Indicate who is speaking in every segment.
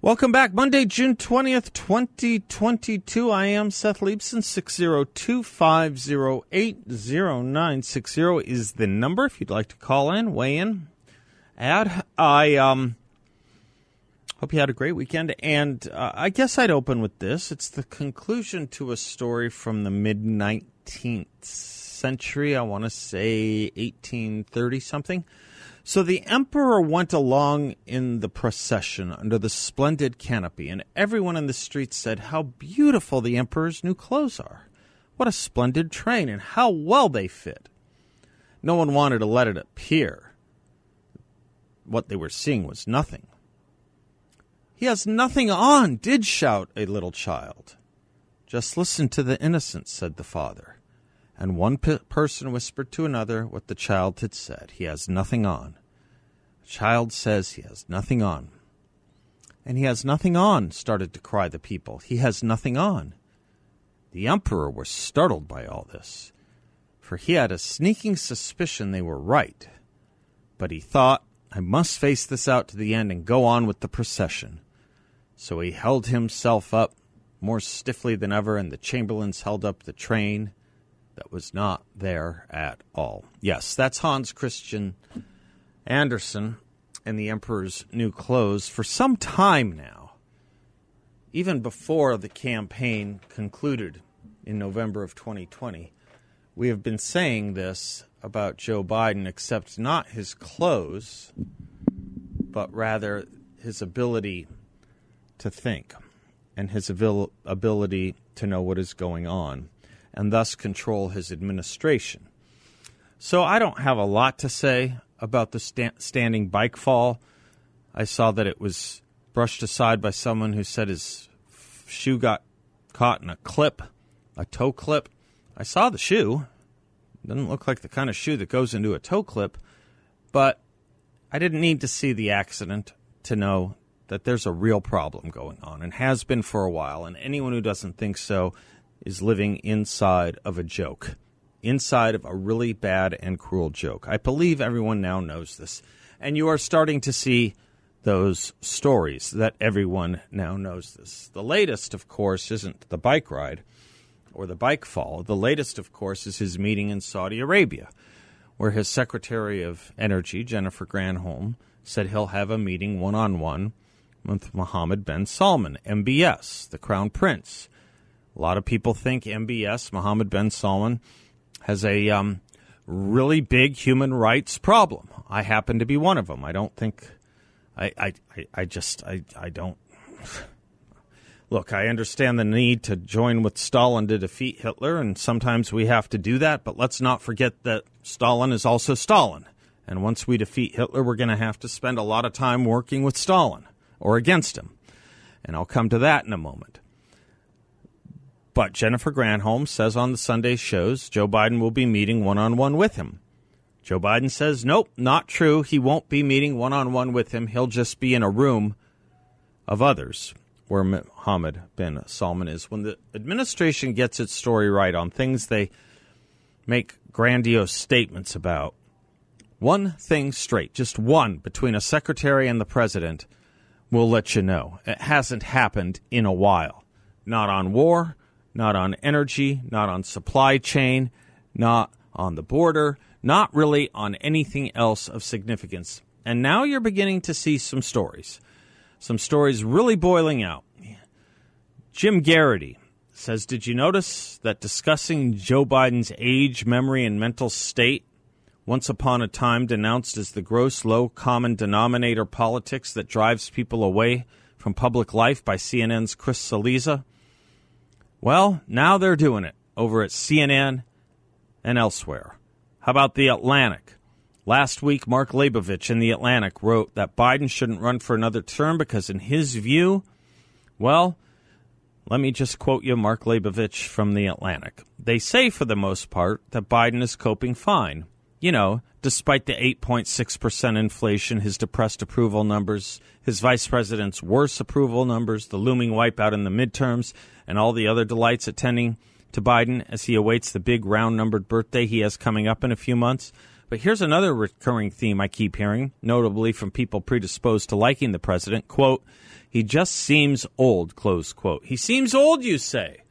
Speaker 1: Welcome back. Monday, June 20th, 2022. I am Seth Leibsohn. 602-508-0960 is the number if you'd like to call in, weigh in, add. I um, hope you had a great weekend. And uh, I guess I'd open with this. It's the conclusion to a story from the mid 19th century. I want to say 1830 something. So the emperor went along in the procession under the splendid canopy, and everyone in the streets said how beautiful the emperor's new clothes are. What a splendid train, and how well they fit. No one wanted to let it appear. What they were seeing was nothing. He has nothing on, did shout a little child. Just listen to the innocent, said the father. And one person whispered to another what the child had said. He has nothing on. The child says he has nothing on. And he has nothing on, started to cry the people. He has nothing on. The emperor was startled by all this, for he had a sneaking suspicion they were right. But he thought, I must face this out to the end and go on with the procession. So he held himself up more stiffly than ever, and the chamberlains held up the train that was not there at all. Yes, that's Hans Christian Andersen and the Emperor's New Clothes for some time now, even before the campaign concluded in November of 2020. We have been saying this about Joe Biden, except not his clothes, but rather his ability to think and his abil- ability to know what is going on and thus control his administration. So I don't have a lot to say about the sta- standing bike fall. I saw that it was brushed aside by someone who said his shoe got caught in a clip, a toe clip. I saw the shoe. Doesn't look like the kind of shoe that goes into a toe clip, but I didn't need to see the accident to know that there's a real problem going on and has been for a while. And anyone who doesn't think so is living inside of a joke, inside of a really bad and cruel joke. I believe everyone now knows this. And you are starting to see those stories that everyone now knows this. The latest, of course, isn't the bike ride or the bike fall. The latest, of course, is his meeting in Saudi Arabia, where his Secretary of Energy, Jennifer Granholm, said he'll have a meeting one on one with Mohammed bin Salman, MBS, the Crown Prince. A lot of people think MBS, Mohammed bin Salman, has a um, really big human rights problem. I happen to be one of them. I don't think, I, I, I just, I, I don't. Look, I understand the need to join with Stalin to defeat Hitler, and sometimes we have to do that, but let's not forget that Stalin is also Stalin. And once we defeat Hitler, we're going to have to spend a lot of time working with Stalin or against him. And I'll come to that in a moment. But Jennifer Granholm says on the Sunday shows Joe Biden will be meeting one on one with him. Joe Biden says, nope, not true. He won't be meeting one on one with him. He'll just be in a room of others where Mohammed bin Salman is. When the administration gets its story right on things they make grandiose statements about, one thing straight, just one between a secretary and the president will let you know. It hasn't happened in a while. Not on war, not on energy, not on supply chain, not on the border, not really on anything else of significance. And now you're beginning to see some stories. Some stories really boiling out. Jim Geraghty says Did you notice that discussing Joe Biden's age, memory, and mental state, once upon a time denounced as the gross, low common denominator politics that drives people away from public life by CNN's Chris Cillizza? Well, now they're doing it over at CNN and elsewhere. How about The Atlantic? Last week, Mark Leibovich in The Atlantic wrote that Biden shouldn't run for another term because, in his view, well, let me just quote you Mark Leibovich from The Atlantic. They say, for the most part, that Biden is coping fine. You know, despite the 8.6% inflation, his depressed approval numbers, his vice president's worse approval numbers, the looming wipeout in the midterms, and all the other delights attending to Biden as he awaits the big round numbered birthday he has coming up in a few months. But here's another recurring theme I keep hearing, notably from people predisposed to liking the president. Quote, he just seems old, close quote. He seems old, you say,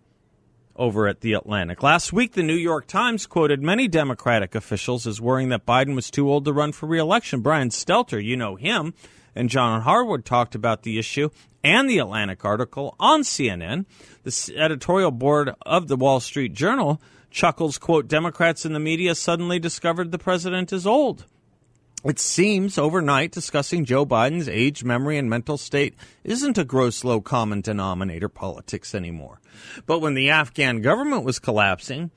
Speaker 1: over at The Atlantic. Last week, the New York Times quoted many Democratic officials as worrying that Biden was too old to run for reelection. Brian Stelter, you know him, and John Harwood talked about the issue and the Atlantic article on CNN. The editorial board of the Wall Street Journal chuckles, quote, Democrats in the media suddenly discovered the president is old. It seems overnight discussing Joe Biden's age, memory, and mental state isn't a gross low common denominator politics anymore. But when the Afghan government was collapsing,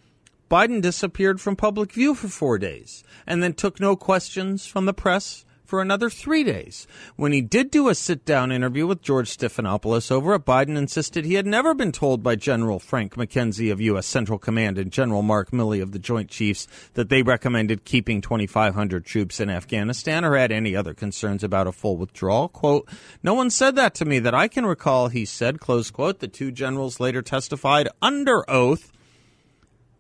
Speaker 1: Biden disappeared from public view for four days and then took no questions from the press for another three days. When he did do a sit down interview with George Stephanopoulos over it, Biden insisted he had never been told by General Frank McKenzie of U.S. Central Command and General Mark Milley of the Joint Chiefs that they recommended keeping 2,500 troops in Afghanistan or had any other concerns about a full withdrawal. Quote, No one said that to me that I can recall, he said, close quote. The two generals later testified under oath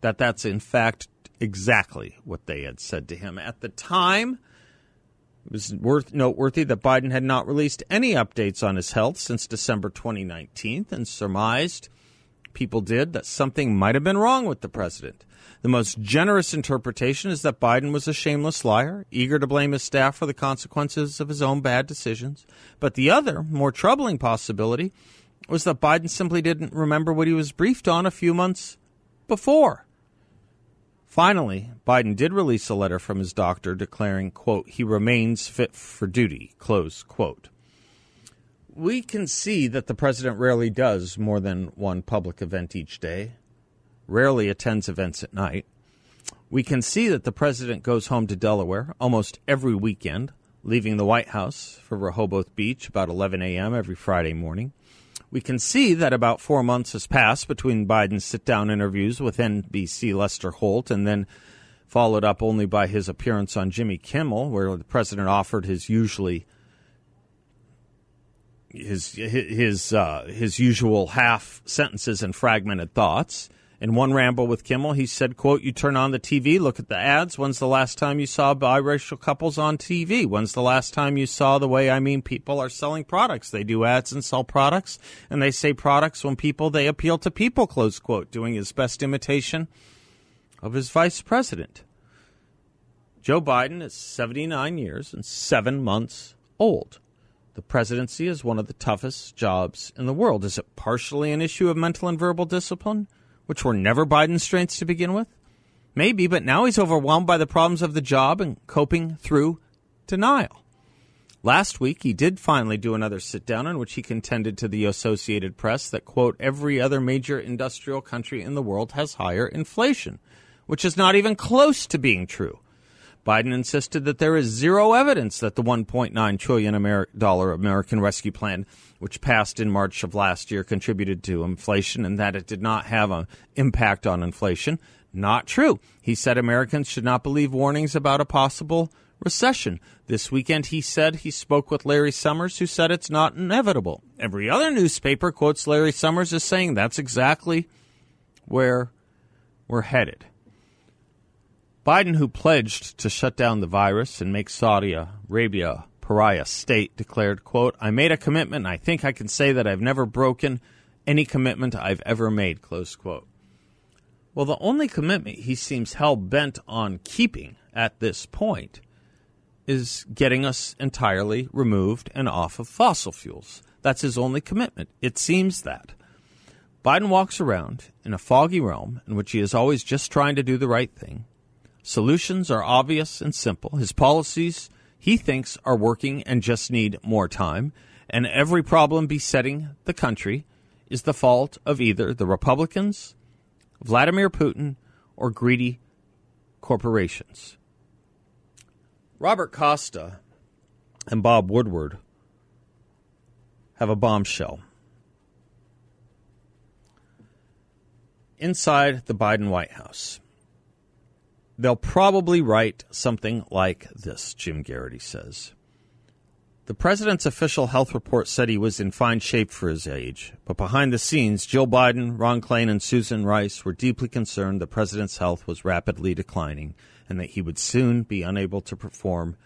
Speaker 1: that that's in fact exactly what they had said to him. At the time, it was worth noteworthy that Biden had not released any updates on his health since December 2019 and surmised people did that something might have been wrong with the president. The most generous interpretation is that Biden was a shameless liar, eager to blame his staff for the consequences of his own bad decisions. But the other, more troubling possibility was that Biden simply didn't remember what he was briefed on a few months before. Finally, Biden did release a letter from his doctor declaring, quote, he remains fit for duty, close quote. We can see that the president rarely does more than one public event each day, rarely attends events at night. We can see that the president goes home to Delaware almost every weekend, leaving the White House for Rehoboth Beach about 11 a.m. every Friday morning we can see that about four months has passed between Biden's sit down interviews with NBC Lester Holt and then followed up only by his appearance on Jimmy Kimmel, where the president offered his usually his his uh, his usual half sentences and fragmented thoughts. In one ramble with Kimmel, he said, quote, you turn on the TV, look at the ads. When's the last time you saw biracial couples on TV? When's the last time you saw the way I mean people are selling products? They do ads and sell products, and they say products when people, they appeal to people, close quote, doing his best imitation of his vice president. Joe Biden is 79 years and seven months old. The presidency is one of the toughest jobs in the world. Is it partially an issue of mental and verbal discipline? Which were never Biden's strengths to begin with? Maybe, but now he's overwhelmed by the problems of the job and coping through denial. Last week, he did finally do another sit down in which he contended to the Associated Press that, quote, every other major industrial country in the world has higher inflation, which is not even close to being true. Biden insisted that there is zero evidence that the 1.9 trillion dollar American Rescue Plan, which passed in March of last year, contributed to inflation and that it did not have an impact on inflation. Not true. He said Americans should not believe warnings about a possible recession. This weekend, he said he spoke with Larry Summers, who said it's not inevitable. Every other newspaper quotes Larry Summers as saying that's exactly where we're headed. Biden, who pledged to shut down the virus and make Saudi Arabia pariah state, declared, quote, I made a commitment and I think I can say that I've never broken any commitment I've ever made, close quote. Well, the only commitment he seems hell bent on keeping at this point is getting us entirely removed and off of fossil fuels. That's his only commitment. It seems that. Biden walks around in a foggy realm in which he is always just trying to do the right thing Solutions are obvious and simple. His policies, he thinks, are working and just need more time. And every problem besetting the country is the fault of either the Republicans, Vladimir Putin, or greedy corporations. Robert Costa and Bob Woodward have a bombshell. Inside the Biden White House, they'll probably write something like this, Jim Geraghty says. The president's official health report said he was in fine shape for his age, but behind the scenes, Jill Biden, Ron Klain, and Susan Rice were deeply concerned the president's health was rapidly declining and that he would soon be unable to perform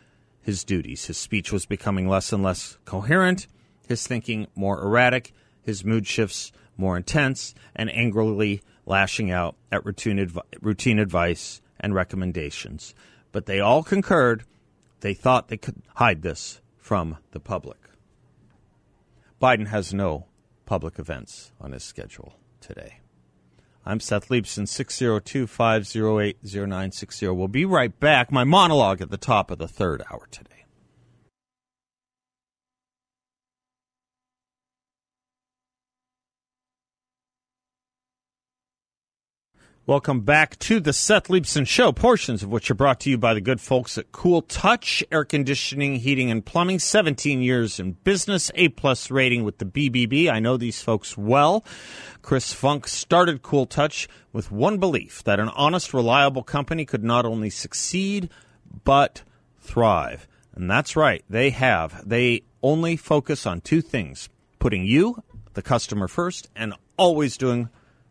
Speaker 1: his duties. His speech was becoming less and less coherent, his thinking more erratic, his mood shifts more intense, and angrily lashing out at routine, routine advice and recommendations. But they all concurred they thought they could hide this from the public. Biden has no public events on his schedule today. I'm Seth Leibsohn, 602 508 0960. We'll be right back. My monologue at the top of the third hour today. Welcome back to the Seth Leibsohn Show, portions of which are brought to you by the good folks at Cool Touch Air Conditioning, Heating, and Plumbing. 17 years in business, A plus rating with the BBB. I know these folks well. Chris Funk started Cool Touch with one belief that an honest, reliable company could not only succeed, but thrive. And that's right, they have. They only focus on two things putting you, the customer, first, and always doing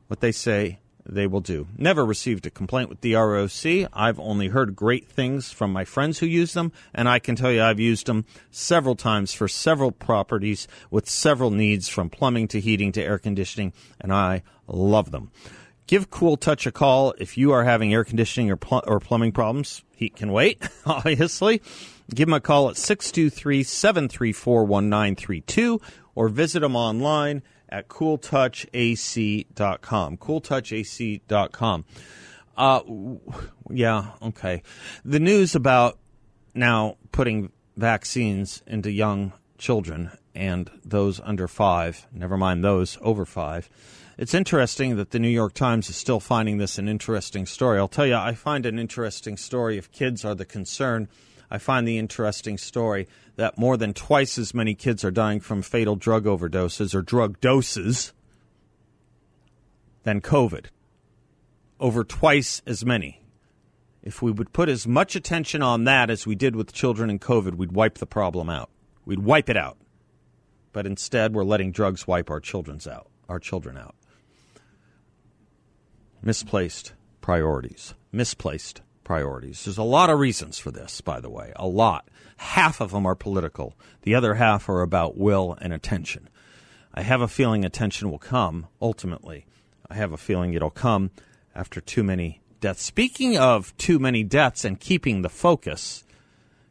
Speaker 1: what they say they will do. Never received a complaint with the ROC. I've only heard great things from my friends who use them, and I can tell you I've used them several times for several properties with several needs from plumbing to heating to air conditioning, and I love them. Give Cool Touch a call if you are having air conditioning or, pl- or plumbing problems. Heat can wait, obviously. Give them a call at 623 734 1932 or visit them online at cooltouchac.com. Cooltouchac.com. Uh, yeah, okay. The news about now putting vaccines into young children and those under five, never mind those over five. It's interesting that the New York Times is still finding this an interesting story. I'll tell you, I find an interesting story if kids are the concern. I find the interesting story that more than twice as many kids are dying from fatal drug overdoses or drug doses than COVID. Over twice as many. If we would put as much attention on that as we did with children and COVID, we'd wipe the problem out. We'd wipe it out. But instead, we're letting drugs wipe our children's out, our children out. Misplaced priorities. Misplaced priorities. There's a lot of reasons for this, by the way, a lot. Half of them are political, the other half are about will and attention. I have a feeling attention will come ultimately. I have a feeling it'll come after too many deaths. Speaking of too many deaths and keeping the focus,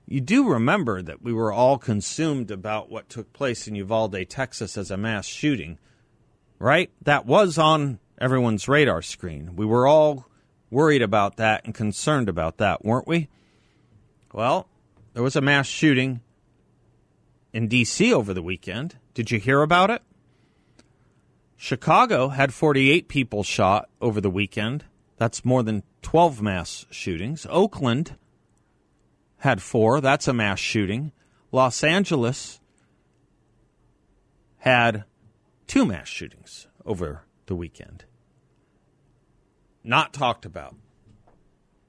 Speaker 1: you do remember that we were all consumed about what took place in Uvalde, Texas as a mass shooting, right? That was on everyone's radar screen. We were all worried about that and concerned about that, weren't we? Well, there was a mass shooting in D.C. over the weekend. Did you hear about it? Chicago had 48 people shot over the weekend. That's more than 12 mass shootings. Oakland had four. That's a mass shooting. Los Angeles had two mass shootings over the weekend. Not talked about.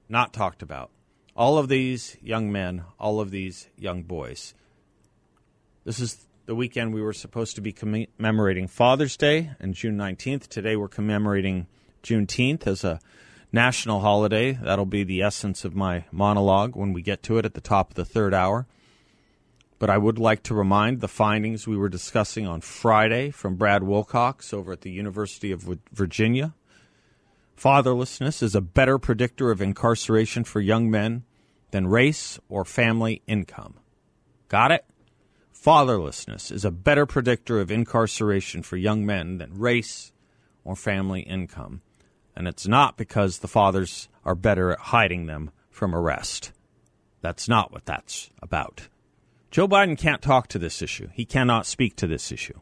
Speaker 1: Not talked about. All of these young men, all of these young boys. This is the weekend we were supposed to be commemorating Father's Day and June 19th. Today we're commemorating Juneteenth as a national holiday. That'll be the essence of my monologue when we get to it at the top of the third hour. But I would like to remind the findings we were discussing on Friday from Brad Wilcox over at the University of Virginia Fatherlessness is a better predictor of incarceration for young men than race or family income. Got it? Fatherlessness is a better predictor of incarceration for young men than race or family income. And it's not because the fathers are better at hiding them from arrest. That's not what that's about. Joe Biden can't talk to this issue. He cannot speak to this issue.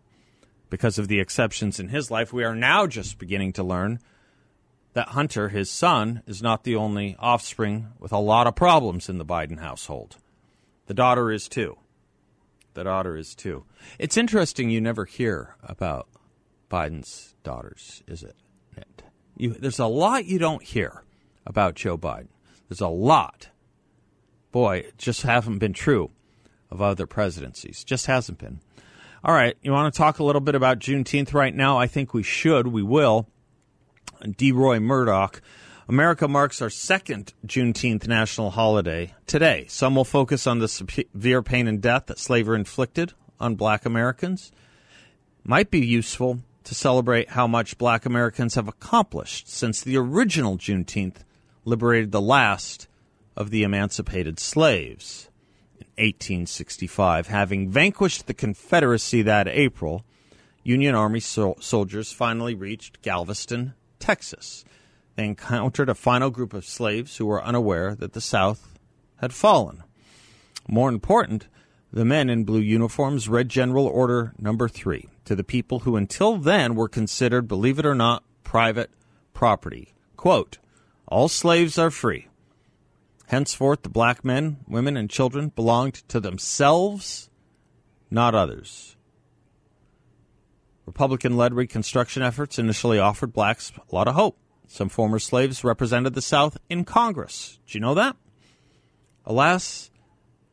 Speaker 1: Because of the exceptions in his life, we are now just beginning to learn that Hunter, his son, is not the only offspring with a lot of problems in the Biden household. The daughter is too. The daughter is too. It's interesting you never hear about Biden's daughters, is it? You, there's a lot you don't hear about Joe Biden. There's a lot. Boy, it just haven't been true of other presidencies. Just hasn't been. All right, you want to talk a little bit about Juneteenth right now? I think we should. We will. Deroy Murdock. America marks our second Juneteenth national holiday today. Some will focus on the severe pain and death that slavery inflicted on black Americans. Might be useful to celebrate how much black Americans have accomplished since the original Juneteenth liberated the last of the emancipated slaves in 1865. Having vanquished the Confederacy that April, Union Army so- soldiers finally reached Galveston, Texas. They encountered a final group of slaves who were unaware that the South had fallen. More important, the men in blue uniforms read General Order Number 3 to the people who until then were considered, believe it or not, private property. Quote, All slaves are free. Henceforth, the black men, women, and children belonged to themselves, not others. Republican led Reconstruction efforts initially offered blacks a lot of hope. Some former slaves represented the South in Congress. Do you know that? Alas,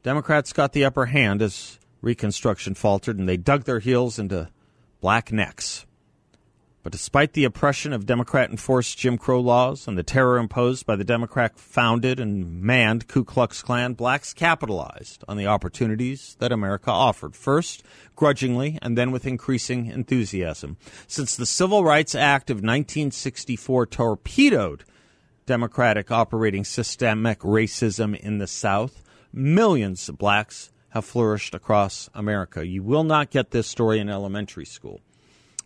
Speaker 1: Democrats got the upper hand as Reconstruction faltered and they dug their heels into black necks. But despite the oppression of Democrat enforced Jim Crow laws and the terror imposed by the Democrat founded and manned Ku Klux Klan, blacks capitalized on the opportunities that America offered, first grudgingly and then with increasing enthusiasm. Since the Civil Rights Act of 1964 torpedoed Democratic operating systemic racism in the South, millions of blacks have flourished across America. You will not get this story in elementary school.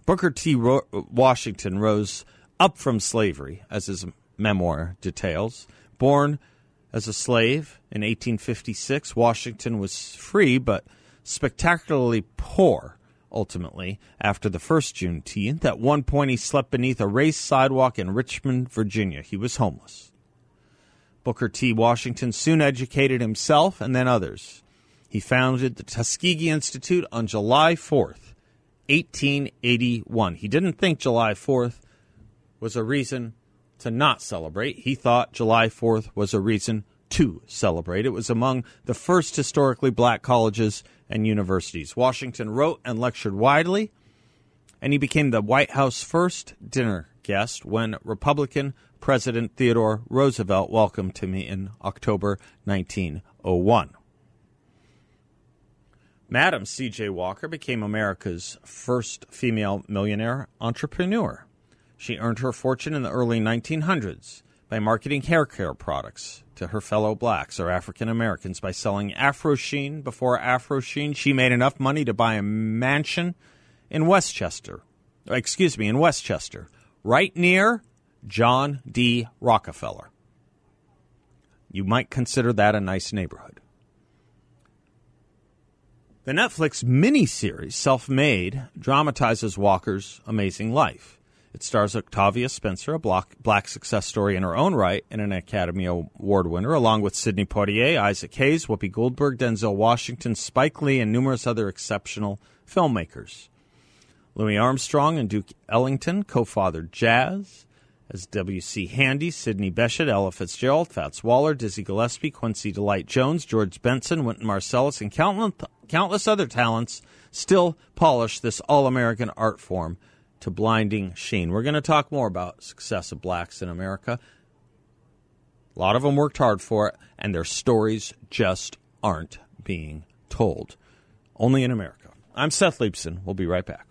Speaker 1: Booker T. Ro- Washington rose up from slavery, as his memoir details. Born as a slave in 1856, Washington was free but spectacularly poor ultimately after the first Juneteenth. At one point, he slept beneath a raised sidewalk in Richmond, Virginia. He was homeless. Booker T. Washington soon educated himself and then others. He founded the Tuskegee Institute on July 4th, 1881. He didn't think July 4th was a reason to not celebrate. He thought July 4th was a reason to celebrate. It was among the first historically black colleges and universities. Washington wrote and lectured widely, and he became the White House first dinner guest when Republican President Theodore Roosevelt welcomed him in October 1901. Madam C.J. Walker became America's first female millionaire entrepreneur. She earned her fortune in the early 1900s by marketing hair care products to her fellow blacks or African Americans by selling Afro Sheen. Before Afro Sheen, she made enough money to buy a mansion in Westchester. Excuse me, in Westchester, right near John D. Rockefeller. You might consider that a nice neighborhood. The Netflix miniseries, Self Made, dramatizes Walker's amazing life. It stars Octavia Spencer, a black success story in her own right, and an Academy Award winner, along with Sidney Poitier, Isaac Hayes, Whoopi Goldberg, Denzel Washington, Spike Lee, and numerous other exceptional filmmakers. Louis Armstrong and Duke Ellington co fathered Jazz as W.C. Handy, Sidney Bechet, Ella Fitzgerald, Fats Waller, Dizzy Gillespie, Quincy Delight Jones, George Benson, Wynton Marsalis, and countless, countless other talents still polish this all American art form to blinding sheen. We're going to talk more about success of blacks in America. A lot of them worked hard for it, and their stories just aren't being told. Only in America. I'm Seth Leibsohn. We'll be right back.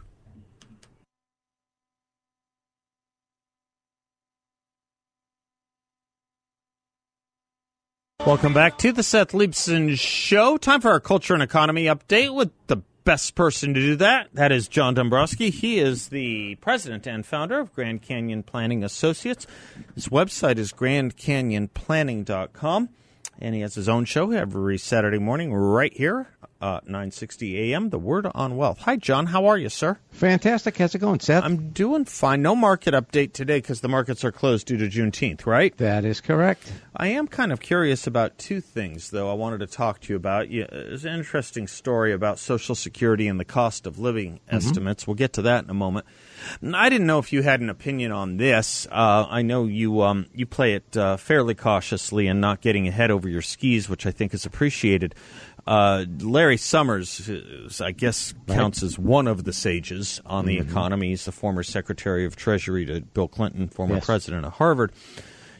Speaker 1: Welcome back to the Seth Leibsohn Show. Time for our culture and economy update with the best person to do that. That is John Dombroski. He is the president and founder of Grand Canyon Planning Associates. His website is grandcanyonplanning.com, and he has his own show every Saturday morning right here uh, 960 AM, The Word on Wealth. Hi, John. How are you, sir?
Speaker 2: Fantastic. How's it going, Seth?
Speaker 1: I'm doing fine. No market update today because the markets are closed due to Juneteenth, right?
Speaker 2: that is correct.
Speaker 1: I am kind of curious about two things, though, I wanted to talk to you about. Yeah, There's an interesting story about Social Security and the cost of living estimates. We'll get to that in a moment. I didn't know if you had an opinion on this. Uh, I know you um, you play it uh, fairly cautiously and not getting ahead over your skis, which I think is appreciated. Uh, Larry Summers, is, I guess, counts as one of the sages on the economy. He's the former Secretary of Treasury to Bill Clinton, former
Speaker 2: Yes.
Speaker 1: president of Harvard.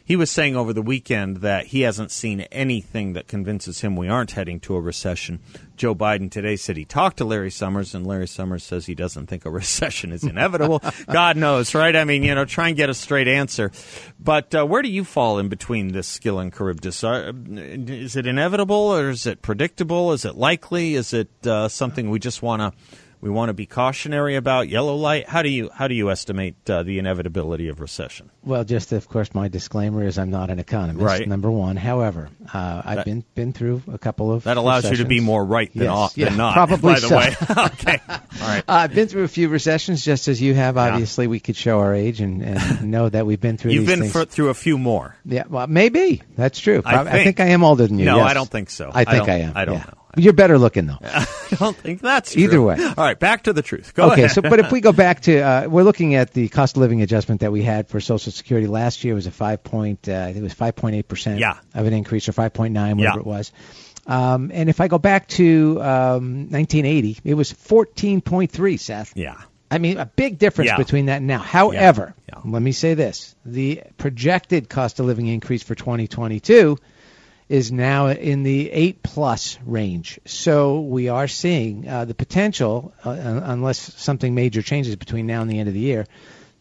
Speaker 1: He was saying over the weekend that he hasn't seen anything that convinces him we aren't heading to a recession. Joe Biden today said he talked to Larry Summers, and Larry Summers says he doesn't think a recession is inevitable. God knows, right? I mean, you know, try and get a straight answer. But uh, where do you fall in between Scylla and Charybdis? Are, is it inevitable, or is it predictable? Is it likely? Is it uh, something we just want to we want to be cautionary about? Yellow light. How do you how do you estimate uh, the inevitability of recession?
Speaker 2: Well, just of course, my disclaimer is I'm not an economist.
Speaker 1: Right.
Speaker 2: Number one. However, uh, I've
Speaker 1: That-
Speaker 2: been been through a couple of
Speaker 1: That allows you to be more right than,
Speaker 2: Yes,
Speaker 1: off,
Speaker 2: yeah,
Speaker 1: than not.
Speaker 2: probably
Speaker 1: by the way. okay. All right.
Speaker 2: Uh, I've been through a few recessions, just as you have. Obviously, we could show our age and, and know that we've been through.
Speaker 1: You've
Speaker 2: these
Speaker 1: been fr- through a few more.
Speaker 2: Yeah, well, maybe that's true.
Speaker 1: I
Speaker 2: Prob- I
Speaker 1: think.
Speaker 2: think I am older than you.
Speaker 1: No,
Speaker 2: yes.
Speaker 1: I don't think so.
Speaker 2: I
Speaker 1: I
Speaker 2: think
Speaker 1: don't-
Speaker 2: I, am.
Speaker 1: I don't
Speaker 2: yeah.
Speaker 1: know.
Speaker 2: You're better looking though.
Speaker 1: I don't think that's true.
Speaker 2: Either way.
Speaker 1: All right, back to the truth. Go
Speaker 2: okay,
Speaker 1: ahead.
Speaker 2: so but if we go back to, uh, we're looking at the cost of living adjustment that we had for Social Security last year. Was a five point, uh, I think it was five point eight percent
Speaker 1: Yeah.
Speaker 2: of an increase, or five point nine, whatever
Speaker 1: Yeah.
Speaker 2: it was. Um, and if I go back to um, 1980, it was 14.3, Seth.
Speaker 1: yeah.
Speaker 2: I mean, a big difference
Speaker 1: Yeah.
Speaker 2: between that and now. However,
Speaker 1: Yeah.
Speaker 2: let me say this: the projected cost of living increase for 2022 is now in the eight plus range. So we are seeing uh, the potential, uh, unless something major changes between now and the end of the year,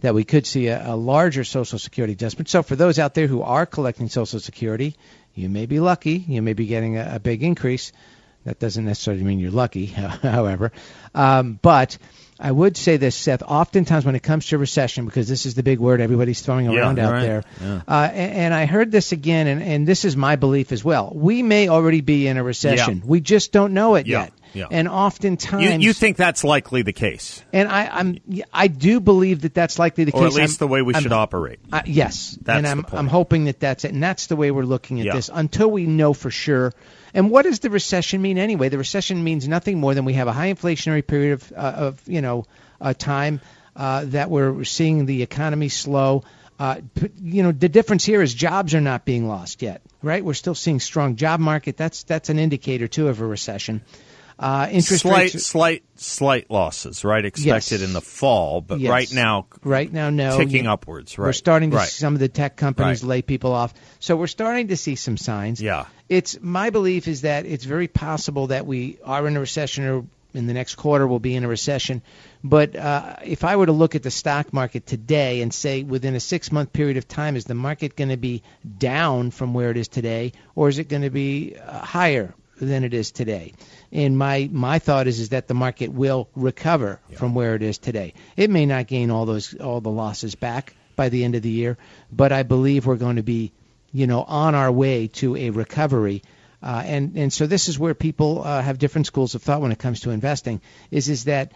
Speaker 2: that we could see a, a larger Social Security adjustment. So for those out there who are collecting Social Security, you may be lucky. You may be getting a, a big increase. That doesn't necessarily mean you're lucky, however. Um, but I would say this, Seth. Oftentimes, when it comes to recession, because this is the big word everybody's throwing
Speaker 1: Yeah,
Speaker 2: around out
Speaker 1: right.
Speaker 2: there,
Speaker 1: Yeah.
Speaker 2: uh, and, and I heard this again, and, and this is my belief as well. We may already be in a recession.
Speaker 1: Yeah.
Speaker 2: We just don't know it
Speaker 1: Yeah,
Speaker 2: yet.
Speaker 1: yeah.
Speaker 2: And oftentimes,
Speaker 1: you think that's likely the case,
Speaker 2: and I, I'm, I do believe that that's likely the
Speaker 1: or
Speaker 2: case.
Speaker 1: at least
Speaker 2: I'm-
Speaker 1: the way we
Speaker 2: I'm-
Speaker 1: should operate.
Speaker 2: uh, yes,
Speaker 1: That's
Speaker 2: and I'm. I'm hoping that that's it, and that's the way we're looking at
Speaker 1: Yeah.
Speaker 2: this until we know for sure. And what does the recession mean anyway? The recession means nothing more than we have a high inflationary period of, uh, of you know, uh, time uh, that we're seeing the economy slow. Uh, you know, the difference here is jobs are not being lost yet, right? We're still seeing strong job market. That's that's an indicator too of a recession. Uh, interest
Speaker 1: Slight,
Speaker 2: rates
Speaker 1: slight, slight losses, right? Expected
Speaker 2: Yes.
Speaker 1: in the fall, but
Speaker 2: Yes.
Speaker 1: right now,
Speaker 2: right now no
Speaker 1: ticking
Speaker 2: You-
Speaker 1: upwards. Right.
Speaker 2: We're starting to
Speaker 1: right.
Speaker 2: see some of the tech companies
Speaker 1: Right.
Speaker 2: lay people off. So we're starting to see some signs.
Speaker 1: Yeah.
Speaker 2: It's my belief is that it's very possible that we are in a recession or in the next quarter we'll be in a recession. But uh, if I were to look at the stock market today and say within a six month period of time, is the market going to be down from where it is today, or is it going to be uh, higher than it is today? And my my thought is is that the market will recover from where it is today. It may not gain all those all the losses back by the end of the year, but I believe we're going to be, you know, on our way to a recovery. Uh, and and so this is where people uh, have different schools of thought when it comes to investing. Is is that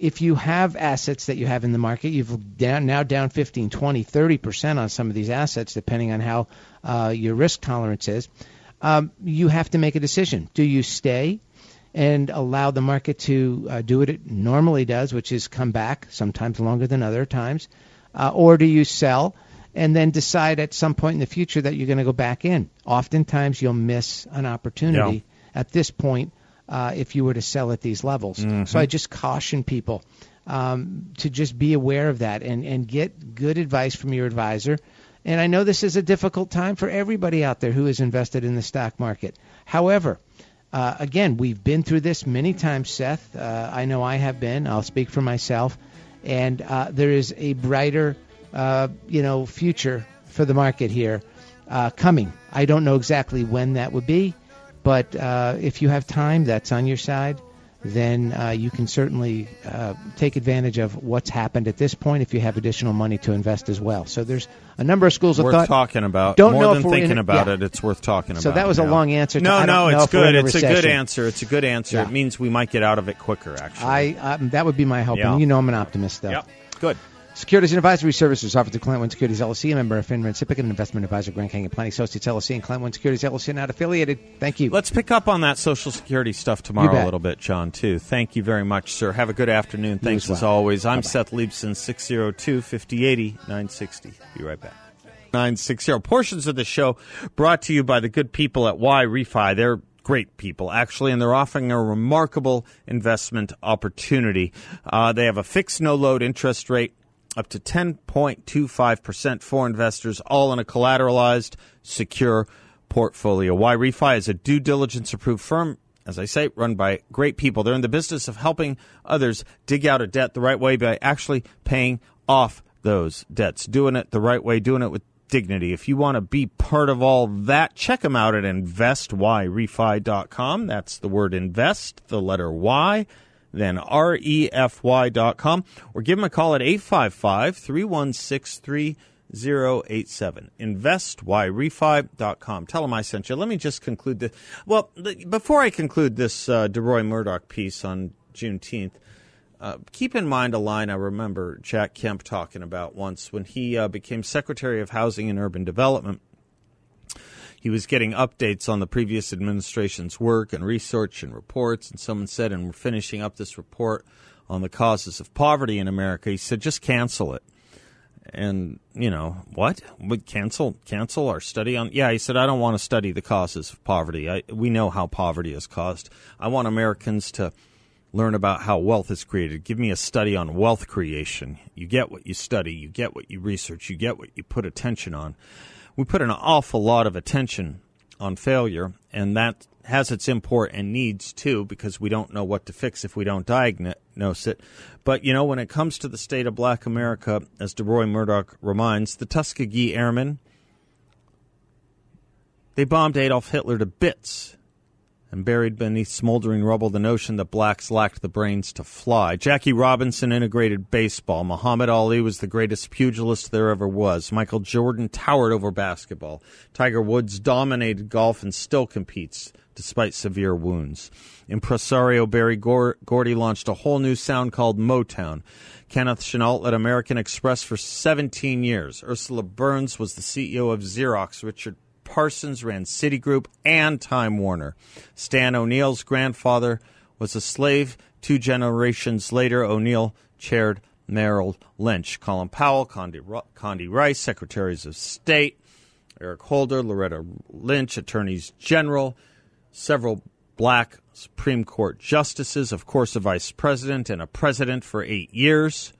Speaker 2: if you have assets that you have in the market, you've down, now down 15, 20, 30 percent on some of these assets, depending on how uh, your risk tolerance is. Um, you have to make a decision. Do you stay and allow the market to uh, do what it normally does, which is come back, sometimes longer than other times, uh, or do you sell and then decide at some point in the future that you're going to go back in? Oftentimes, you'll miss an opportunity at this point uh, if you were to sell at these levels. So I just caution people um, to just be aware of that and, and get good advice from your advisor. And I know this is a difficult time for everybody out there who is invested in the stock market. However, uh, again, we've been through this many times, Seth. Uh, I know I have been. I'll speak for myself. And uh, there is a brighter, uh, you know, future for the market here uh, coming. I don't know exactly when that would be, but uh, if you have time, that's on your side. Then uh, you can certainly uh, take advantage of what's happened at this point if you have additional money to invest as well. So there's a number of schools of
Speaker 1: worth
Speaker 2: thought.
Speaker 1: talking about.
Speaker 2: Don't
Speaker 1: More
Speaker 2: know
Speaker 1: than
Speaker 2: if we're
Speaker 1: thinking
Speaker 2: in-
Speaker 1: about
Speaker 2: yeah.
Speaker 1: it, it's worth talking about.
Speaker 2: So that was a long answer to-
Speaker 1: No,
Speaker 2: I
Speaker 1: no, it's
Speaker 2: if we're in
Speaker 1: good.
Speaker 2: a
Speaker 1: It's a good answer. It's a good answer.
Speaker 2: Yeah.
Speaker 1: It means we might get out of it quicker. Actually,
Speaker 2: I um, that would be my hope.
Speaker 1: Yeah.
Speaker 2: And you know I'm an optimist, though.
Speaker 1: Yep. Good.
Speaker 2: Securities and advisory services offered to Client One Securities LLC, a member of FINRA and SIPC, and investment advisor Grand Canyon Planning Associates LLC, and Client One Securities LLC not affiliated. Thank you.
Speaker 1: Let's pick up on that Social Security stuff tomorrow a little bit, John, too. Thank you very much, sir. Have a good afternoon. Thanks
Speaker 2: as
Speaker 1: as, always. I'm Seth Leibsohn, 602 5080 960. Be right back. 960. Portions of the show brought to you by the good people at Yrefy. They're great people, actually, and they're offering a remarkable investment opportunity. Uh, they have a fixed no load interest rate up to 10.25% for investors, all in a collateralized, secure portfolio. Yrefy is a due diligence approved firm, as I say, run by great people. They're in the business of helping others dig out a debt the right way by actually paying off those debts, doing it the right way, doing it with dignity. If you want to be part of all that, check them out at investyrefy.com. That's the word invest, the letter Y, then refy.com, or give them a call at 855 316 3087. Investyrefy.com. Tell them I sent you. Let me just conclude this. Well, before I conclude this uh, Deroy Murdock piece on Juneteenth, uh, keep in mind a line I remember Jack Kemp talking about once when he uh, became Secretary of Housing and Urban Development. He was getting updates on the previous administration's work and research and reports, and someone said, and we're finishing up this report on the causes of poverty in America. He said, just cancel it. And, you know, what? Would cancel cancel our study on Yeah, he said I don't want to study the causes of poverty. I, we know how poverty is caused. I want Americans to learn about how wealth is created. Give me a study on wealth creation. You get what you study, you get what you research, you get what you put attention on. We put an awful lot of attention on failure, and that has its import and needs too, because we don't know what to fix if we don't diagnose it. But you know, when it comes to the state of Black America, as Deroy Murdock reminds, the Tuskegee Airmen they bombed Adolf Hitler to bits and buried beneath smoldering rubble the notion that blacks lacked the brains to fly. Jackie Robinson integrated baseball. Muhammad Ali was the greatest pugilist there ever was. Michael Jordan towered over basketball. Tiger Woods dominated golf and still competes despite severe wounds. Impresario Berry Gordy launched a whole new sound called Motown. Kenneth Chenault led American Express for 17 years. Ursula Burns was the CEO of Xerox. Richard Parsons ran Citigroup and Time Warner. Stan O'Neill's grandfather was a slave. Two generations later, O'Neill chaired Merrill Lynch. Colin Powell, Condi, Condi Rice, Secretaries of State, Eric Holder, Loretta Lynch, Attorneys General, several black Supreme Court justices, of course, a vice president and a president for eight years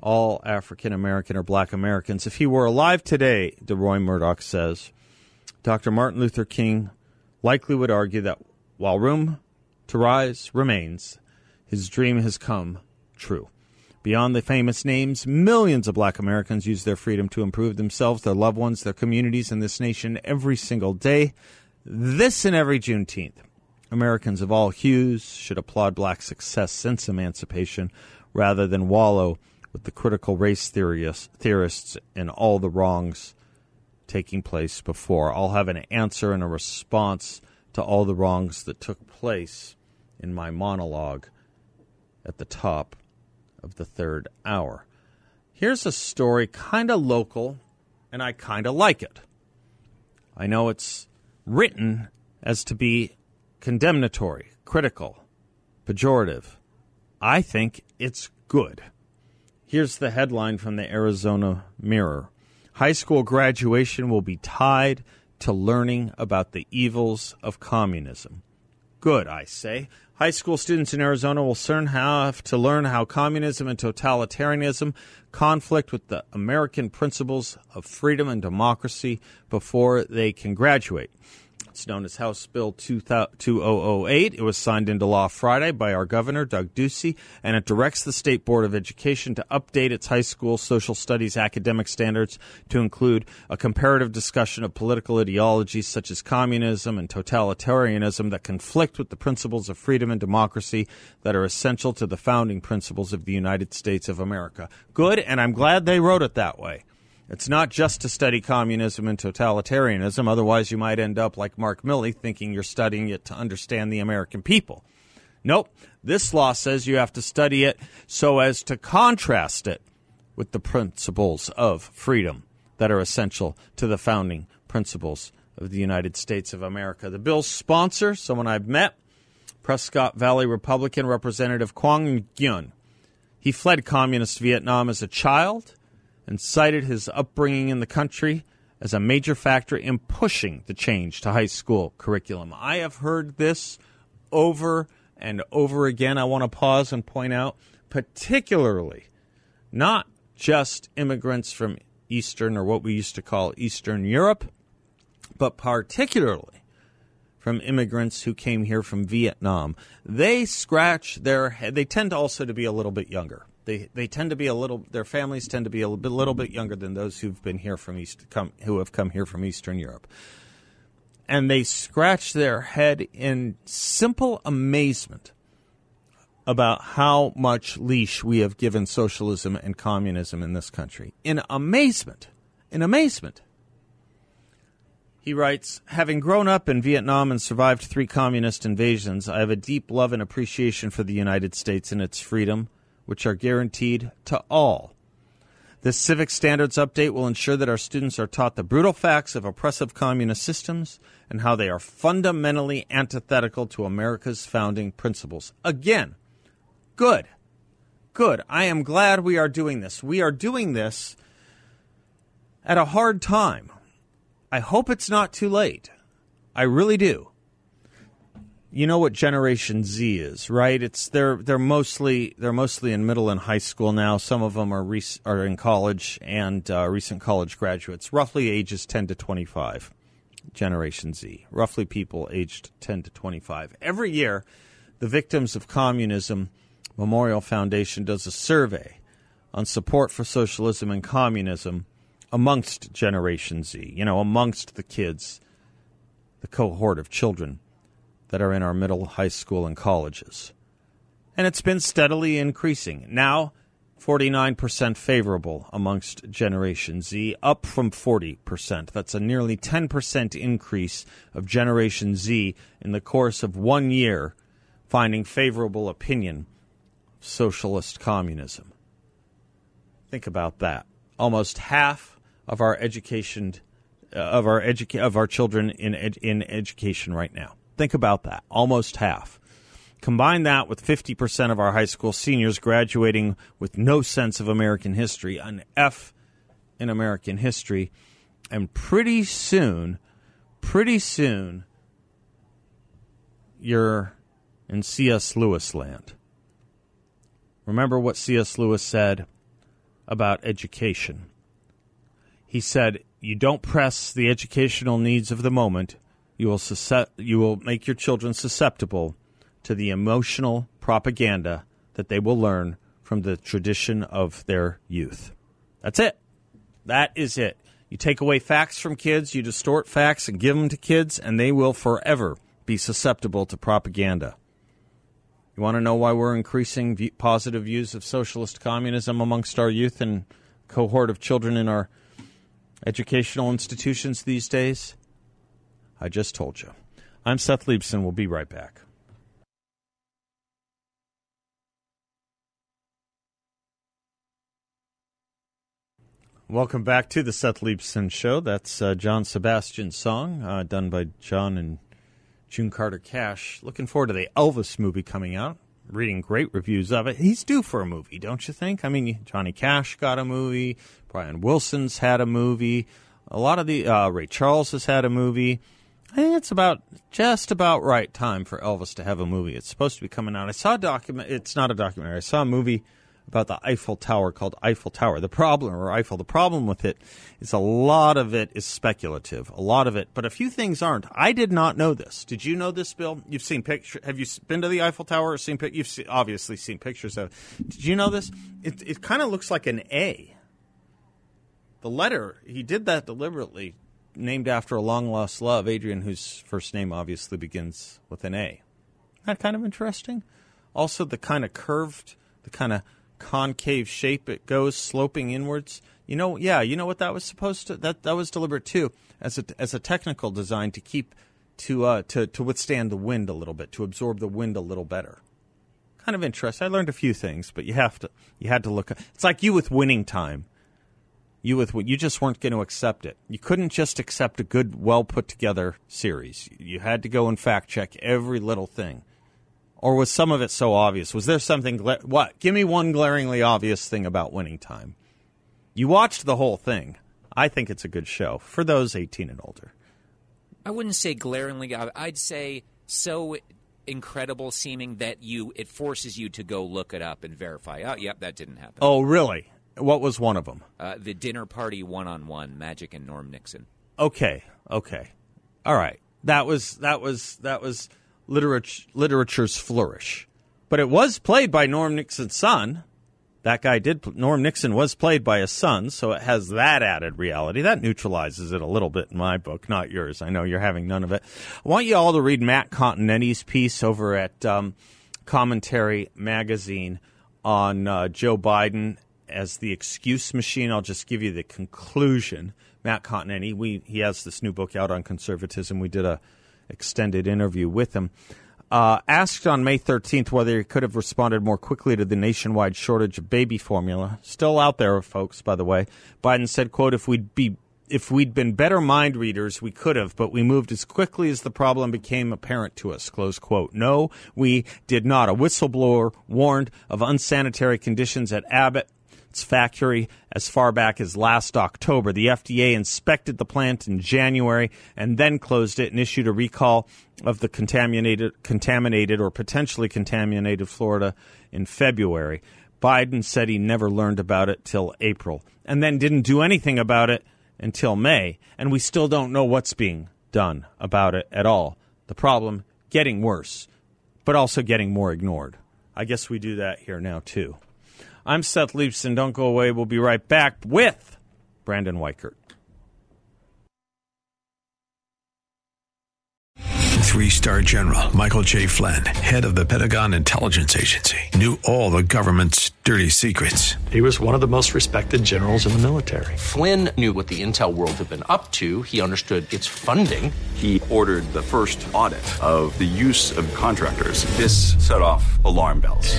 Speaker 1: all African American or black Americans. If he were alive today, Deroy Murdock says, Dr. Martin Luther King likely would argue that while room to rise remains, his dream has come true. Beyond the famous names, millions of black Americans use their freedom to improve themselves, their loved ones, their communities, and this nation every single day. This and every Juneteenth. Americans of all hues should applaud black success since emancipation rather than wallow with the critical race theorists, theorists and all the wrongs taking place before. I'll have an answer and a response to all the wrongs that took place in my monologue at the top of the third hour. Here's a story kind of local, and I kind of like it. I know it's written as to be condemnatory, critical, pejorative. I think it's good. Here's the headline from the Arizona Mirror High school graduation will be tied to learning about the evils of communism. Good, I say. High school students in Arizona will soon have to learn how communism and totalitarianism conflict with the American principles of freedom and democracy before they can graduate. It's known as House Bill 2008. It was signed into law Friday by our governor, Doug Ducey, and it directs the State Board of Education to update its high school social studies academic standards to include a comparative discussion of political ideologies such as communism and totalitarianism that conflict with the principles of freedom and democracy that are essential to the founding principles of the United States of America. Good, and I'm glad they wrote it that way. It's not just to study communism and totalitarianism, otherwise, you might end up like Mark Milley thinking you're studying it to understand the American people. Nope. This law says you have to study it so as to contrast it with the principles of freedom that are essential to the founding principles of the United States of America. The bill's sponsor, someone I've met, Prescott Valley Republican Representative Quang Nguyen. He fled communist Vietnam as a child and cited his upbringing in the country as a major factor in pushing the change to high school curriculum. I have heard this over and over again. I want to pause and point out, particularly not just immigrants from Eastern or what we used to call Eastern Europe, but particularly from immigrants who came here from Vietnam. They scratch their head. They tend also to be a little bit younger. They they tend to be a little. Their families tend to be a little bit, little bit younger than those who've been here from East come who have come here from Eastern Europe. And they scratch their head in simple amazement about how much leash we have given socialism and communism in this country. In amazement. In amazement. He writes Having grown up in Vietnam and survived three communist invasions, I have a deep love and appreciation for the United States and its freedom, which are guaranteed to all. This civic standards update will ensure that our students are taught the brutal facts of oppressive communist systems and how they are fundamentally antithetical to America's founding principles. Again, good. Good. I am glad we are doing this. We are doing this at a hard time. I hope it's not too late. I really do you know what Generation Z is, right? It's they're they're mostly they're mostly in middle and high school now. Some of them are rec- are in college and uh, recent college graduates, roughly ages ten to twenty five. Generation Z, roughly people aged ten to twenty five. Every year, the Victims of Communism Memorial Foundation does a survey on support for socialism and communism amongst Generation Z. You know, amongst the kids, the cohort of children that are in our middle, high school, and colleges. And it's been steadily increasing. Now, 49% favorable amongst Generation Z, up from 40%. That's a nearly 10% increase of Generation Z in the course of one year, finding favorable opinion of socialist communism. Think about that. Almost half of our education uh, of our educa- of our children in ed- in education right now Think about that. Almost half. Combine that with 50% of our high school seniors graduating with no sense of American history, an F in American history, and pretty soon, pretty soon, you're in C.S. Lewis land. Remember what C.S. Lewis said about education. He said, You don't press the educational needs of the moment, you will, you will make your children susceptible to the emotional propaganda that they will learn from the tradition of their youth. That's it. That is it. You take away facts from kids, you distort facts and give them to kids, and they will forever be susceptible to propaganda. You want to know why we're increasing positive views of socialist communism amongst our youth and cohort of children in our educational institutions these days? I just told you. I'm Seth Leibsohn. We'll be right back. Welcome back to the Seth Leibsohn Show. That's uh, John Sebastian's song, uh, done by John and June Carter Cash. Looking forward to the Elvis movie coming out. Reading great reviews of it. He's due for a movie, don't you think? I mean, Johnny Cash got a movie. Brian Wilson's had a movie. A lot of the uh, Ray Charles has had a movie. I think it's about just about right time for Elvis to have a movie. It's supposed to be coming out. I saw a document. It's not a documentary. I saw a movie about the Eiffel Tower called Eiffel Tower. The problem, or Eiffel, the problem with it is a lot of it is speculative. A lot of it, but a few things aren't. I did not know this. Did you know this, Bill? You've seen pictures. Have you been to the Eiffel Tower or seen? You've obviously seen pictures of. It. Did you know this? It it kind of looks like an A. The letter he did that deliberately, named after a long lost love, Adrienne, whose first name obviously begins with an A. That kind of interesting. Also, the kind of curved, the kind of concave shape it goes sloping inwards. You know, yeah, you know what that was supposed to that that was deliberate too as a as a technical design to keep to uh to to withstand the wind a little bit, to absorb the wind a little better. Kind of interesting. I learned a few things, but you have to you had to look It's like you with winning time. You with what you just weren't going to accept it. You couldn't just accept a good, well put together series. You had to go and fact check every little thing or was some of it so obvious? Was there something? Gla- what? Give me one glaringly obvious thing about Winning Time. You watched the whole thing. I think it's a good show for those 18 and older.
Speaker 3: I wouldn't say glaringly. I'd say so incredible seeming that you it forces you to go look it up and verify. Oh, yep, that didn't happen.
Speaker 1: Oh, really? What was one of them?
Speaker 3: Uh, the dinner party one on one, Magic and Norm Nixon.
Speaker 1: Okay, okay, all right. That was that was that was literature, literature's flourish. But it was played by Norm Nixon's son. That guy did. Norm Nixon was played by his son, so it has that added reality. That neutralizes it a little bit in my book, not yours. I know you're having none of it. I want you all to read Matt Continetti's piece over at um, Commentary Magazine on uh, Joe Biden as the excuse machine. I'll just give you the conclusion. Matt Continetti, we he has this new book out on conservatism. We did a extended interview with him. Uh, asked on May 13th whether he could have responded more quickly to the nationwide shortage of baby formula, still out there, folks. By the way, Biden said, "quote If we'd be if we'd been better mind readers, we could have, but we moved as quickly as the problem became apparent to us. Close quote. No, we did not. A whistleblower warned of unsanitary conditions at Abbott factory as far back as last October. The FDA inspected the plant in January and then closed it and issued a recall of the contaminated, contaminated or potentially contaminated Florida in February. Biden said he never learned about it till April and then didn't do anything about it until May. And we still don't know what's being done about it at all. The problem getting worse, but also getting more ignored. I guess we do that here now, too. I'm Seth Leibsohn. Don't go away. We'll be right back with Brandon Weichert.
Speaker 4: Three star general Michael J. Flynn, head of the Pentagon Intelligence Agency, knew all the government's dirty secrets.
Speaker 5: He was one of the most respected generals in the military.
Speaker 6: Flynn knew what the intel world had been up to, he understood its funding.
Speaker 7: He ordered the first audit of the use of contractors. This set off alarm bells.